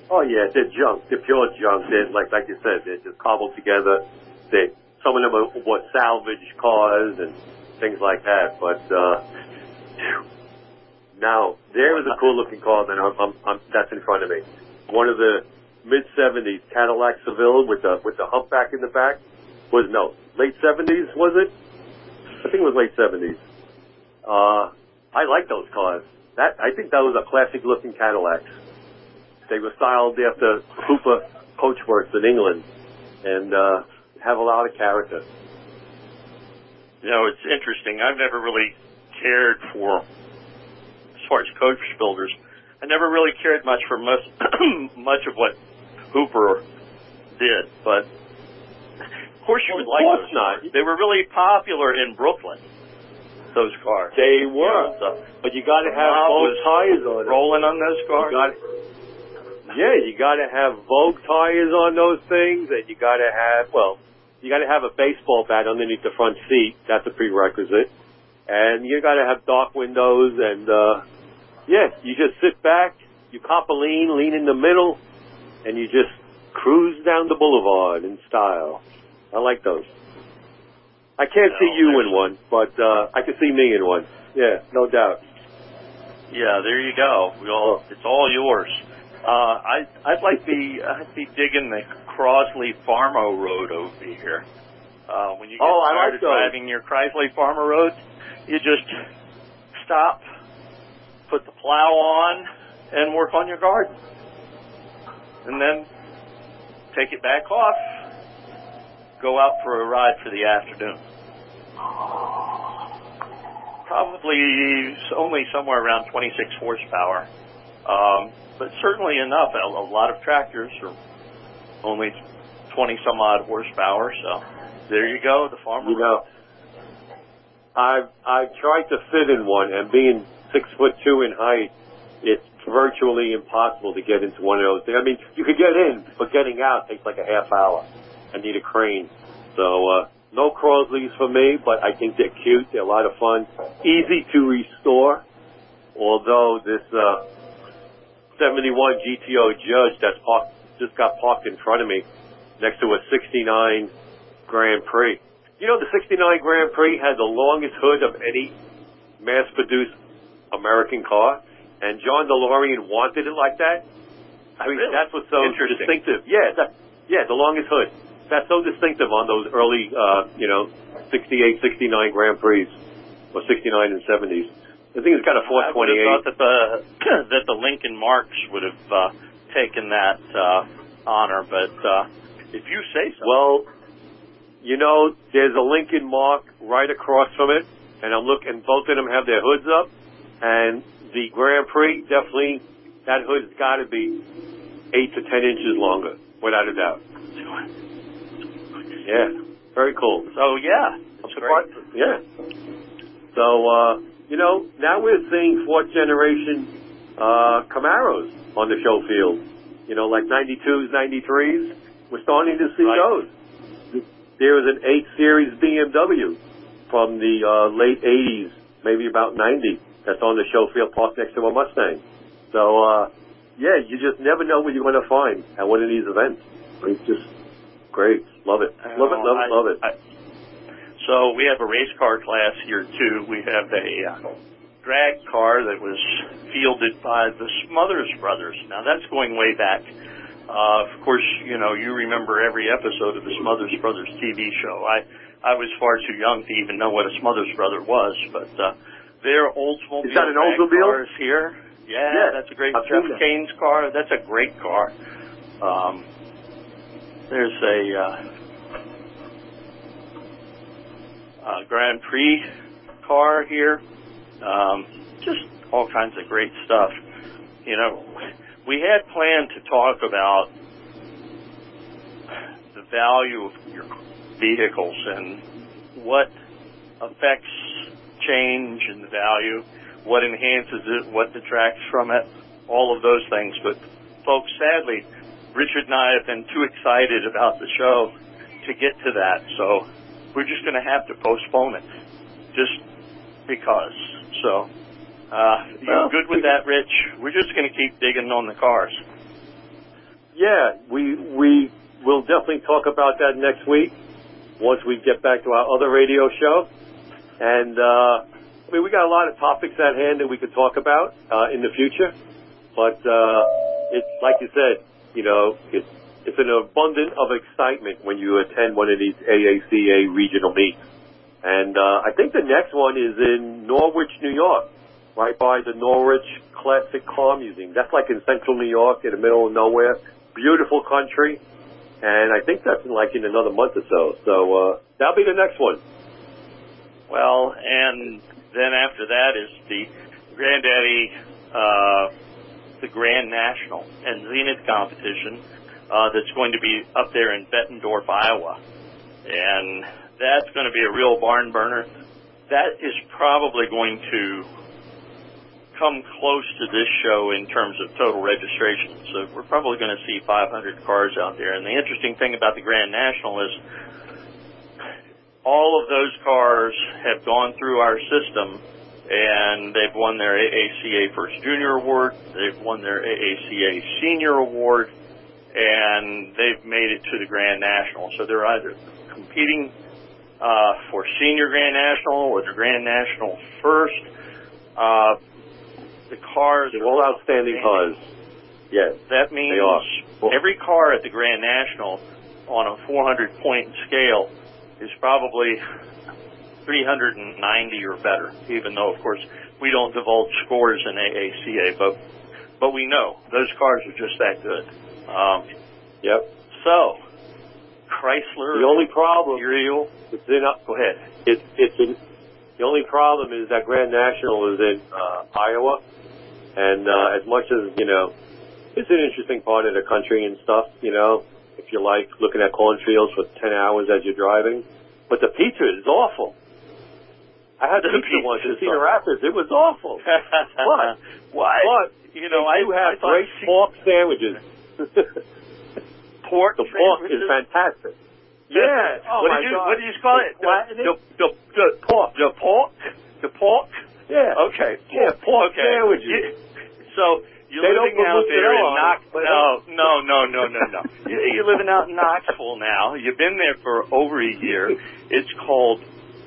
Oh yeah, they're junk. They're pure junk. They're like like you said, they're just cobbled together. They some of them are what salvage cars and things like that. But uh. Now there is a cool looking car that I'm, I'm, I'm that's in front of me. One of the mid '70s Cadillac Seville with the with the humpback in the back was no late '70s was it? I think it was late '70s. Uh, I like those cars. That I think that was a classic looking Cadillac. They were styled after Hooper Coachworks in England and uh, have a lot of character. You know, it's interesting. I've never really cared for, far as coach builders, I never really cared much for much, much of what Hooper did. But of course, you would Of like course those. not. They were really popular in Brooklyn. Those cars. They were, know, so but you got to have Vogue tires on it. rolling on those You cars. got, yeah, you got to have Vogue tires on those things, and you got to have well, you got to have a baseball bat underneath the front seat. That's a prerequisite, and you got to have dark windows, and uh, yeah, you just sit back, you cop a lean, lean in the middle, and you just cruise down the boulevard in style. I like those. I can't No, see you in one, but uh, I can see me in one. Yeah, no doubt. Yeah, there you go. We all, it's all yours. Uh, I, I'd like be, I'd be digging the Crosley Farm-O-Road over here. Uh, when you get Oh, I tired like driving your Crosley Farm-O-Road, you just stop, put the plow on, and work on your garden. And then take it back off, go out for a ride for the afternoon. Probably only somewhere around 26 horsepower, um, but certainly enough. A, lot of tractors are only 20 some odd horsepower, so there you go, the farmer. You know, I've I've tried to fit in one, and being six foot two in height, it's virtually impossible to get into one of those things. I mean, you could get in, but getting out takes like a half hour. I need a crane. So uh, no Crosleys for me, but I think they're cute. They're a lot of fun, easy to restore. Although this uh, 71 GTO Judge that's parked, just got parked in front of me next to a 69 Grand Prix. You know, the 69 Grand Prix had the longest hood of any mass-produced American car, and John DeLorean wanted it like that. I mean, Really? that's what's so distinctive. Yeah, that, yeah, the longest hood. That's so distinctive on those early, uh, you know, 68, 69 Grand Prix, or 69 and 70s. I think it's got a I would have 428. thought that the that the Lincoln Marks would have uh, taken that uh, honor, but uh, if you say so. Well, you know, there's a Lincoln Mark right across from it, and I'm looking. Both of them have their hoods up, and the Grand Prix definitely that hood's got to be eight to ten inches longer, without a doubt. Yeah, very cool. So yeah, I'm surprised. Yeah. So uh, you know, now we're seeing fourth generation uh, Camaros on the show field. You know, like 92s, 93s. We're starting to see Right. those. There was an 8 Series BMW from the uh, late 80s, maybe about 90, that's on the show field parked next to a Mustang. So, uh, yeah, you just never know what you're going to find at one of these events. It's just great. Love it. Love it, love it, love it. I- so we have a race car class here too. We have a uh, drag car that was fielded by the Smothers Brothers. Now that's going way back. Uh, of course, you know you remember every episode of the Smothers Brothers TV show. I I was far too young to even know what a Smothers Brother was, but uh, they're Oldsmobile Is that an Oldsmobile? cars here. Yeah, Yeah, that's a great I've Jeff. Kane's car. That's a great car. Um, there's a uh, uh, Grand Prix car here. Um, just all kinds of great stuff. You know, we had planned to talk about the value of your vehicles and what affects change in the value, what enhances it, what detracts from it, all of those things. But folks, sadly, Richard and I have been too excited about the show to get to that. So we're just going to have to postpone it just because. So, uh, you Well, good with that, Rich? We're just going to keep digging on the cars. Yeah, we we will definitely talk about that next week once we get back to our other radio show. And uh, I mean, we got a lot of topics at hand that we could talk about uh, in the future. But uh, it's like you said, you know, it's it's an abundance of excitement when you attend one of these AACA regional meets. And uh, I think the next one is in Norwich, New York, right by the Norwich Classic Car Museum. That's like in central New York, in the middle of nowhere. Beautiful country. And I think that's in like in another month or so. So uh, that'll be the next one. Well, and then after that is the Granddaddy, uh, the Grand National and Zenith competition uh, that's going to be up there in Bettendorf, Iowa. And that's going to be a real barn burner. That is probably going to come close to this show in terms of total registration. So we're probably going to see 500 cars out there. And the interesting thing about the Grand National is all of those cars have gone through our system and they've won their AACA First Junior Award, they've won their AACA Senior Award, and they've made it to the Grand National. So they're either competing uh, for senior Grand National or the Grand National first. Uh, the cars They're all outstanding cars. Yes. That means They are. every car at the Grand National on a 400 point scale is probably 390 or better, even though, of course, we don't divulge scores in AACA, but but we know those cars are just that good. Um, Yep. so, Chrysler, The only problem Imperial, go ahead. it, it's in, the only problem is that Grand National is in uh, Iowa, and uh, as much as you know, it's an interesting part of the country and stuff. You know, if you like looking at cornfields for ten hours as you're driving, but the pizza is awful. I had The pizza pizza once in Cedar. Rapids. It was awful. But What? but you know, I do have I great C- pork sandwiches. pork. the pork is fantastic. Yeah. Oh what my did you God. What did you call it? The, the, the, the pork. The pork. The pork. Yeah. Okay. Yeah, pork okay. sandwiches. So you're They living out there in mozzarella on Knox. No, no, no, no, no, no. You- You're living out in Knoxville now. You've been there for over a year. It's called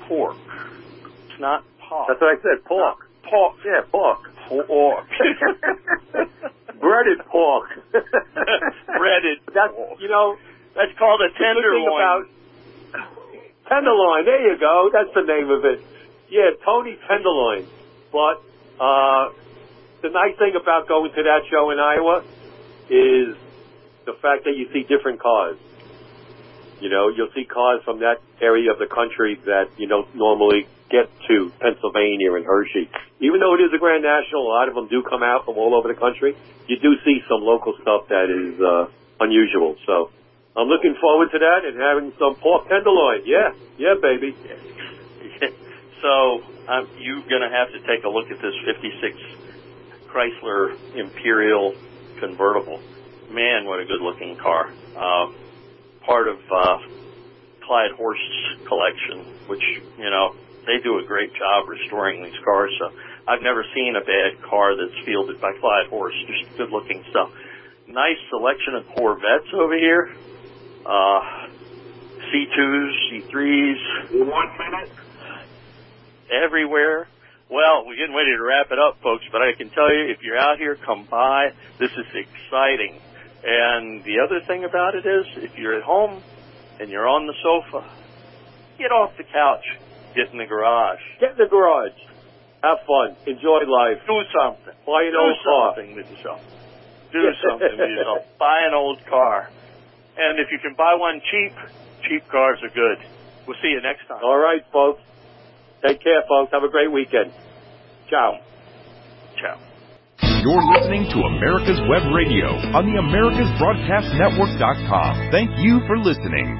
pork. It's not pork. That's what I said. Pork. pork. Yeah, pork. Pork. Breaded pork. Breaded That's pork. you know That's called a tenderloin. about tenderloin. There you go. That's the name of it. Yeah, Tony Tenderloin. But uh, the nice thing about going to that show in Iowa is the fact that you see different cars. You know, you'll see cars from that area of the country that you don't normally get to Pennsylvania and Hershey. Even though it is a Grand National, a lot of them do come out from all over the country. You do see some local stuff that is uh, unusual. So I'm looking forward to that and having some pork tenderloin. Yeah, yeah, baby. So um, you're going to have to take a look at this 56 Chrysler Imperial convertible. Man, what a good looking car. Um, part of uh, Clyde Horst's collection, which, you know, they do a great job restoring these cars. So I've never seen a bad car that's fielded by Clyde Horst. Just good looking stuff. Nice selection of Corvettes over here. Uh, C2s, C3s. One minute. Everywhere. Well, we're getting ready to wrap it up, folks, but I can tell you, if you're out here, come by. This is exciting. And the other thing about it is, if you're at home and you're on the sofa, get off the couch, get in the garage, Get in the garage. Have fun. Enjoy life. do something. Buy an do old car. something with yourself. Do something with yourself. Buy an old car. And if you can buy one cheap, cheap cars are good. We'll see you next time. All right, folks. Take care, folks. Have a great weekend. Ciao. Ciao. You're listening to America's Web Radio on the AmericasBroadcastNetwork.com. Thank you for listening.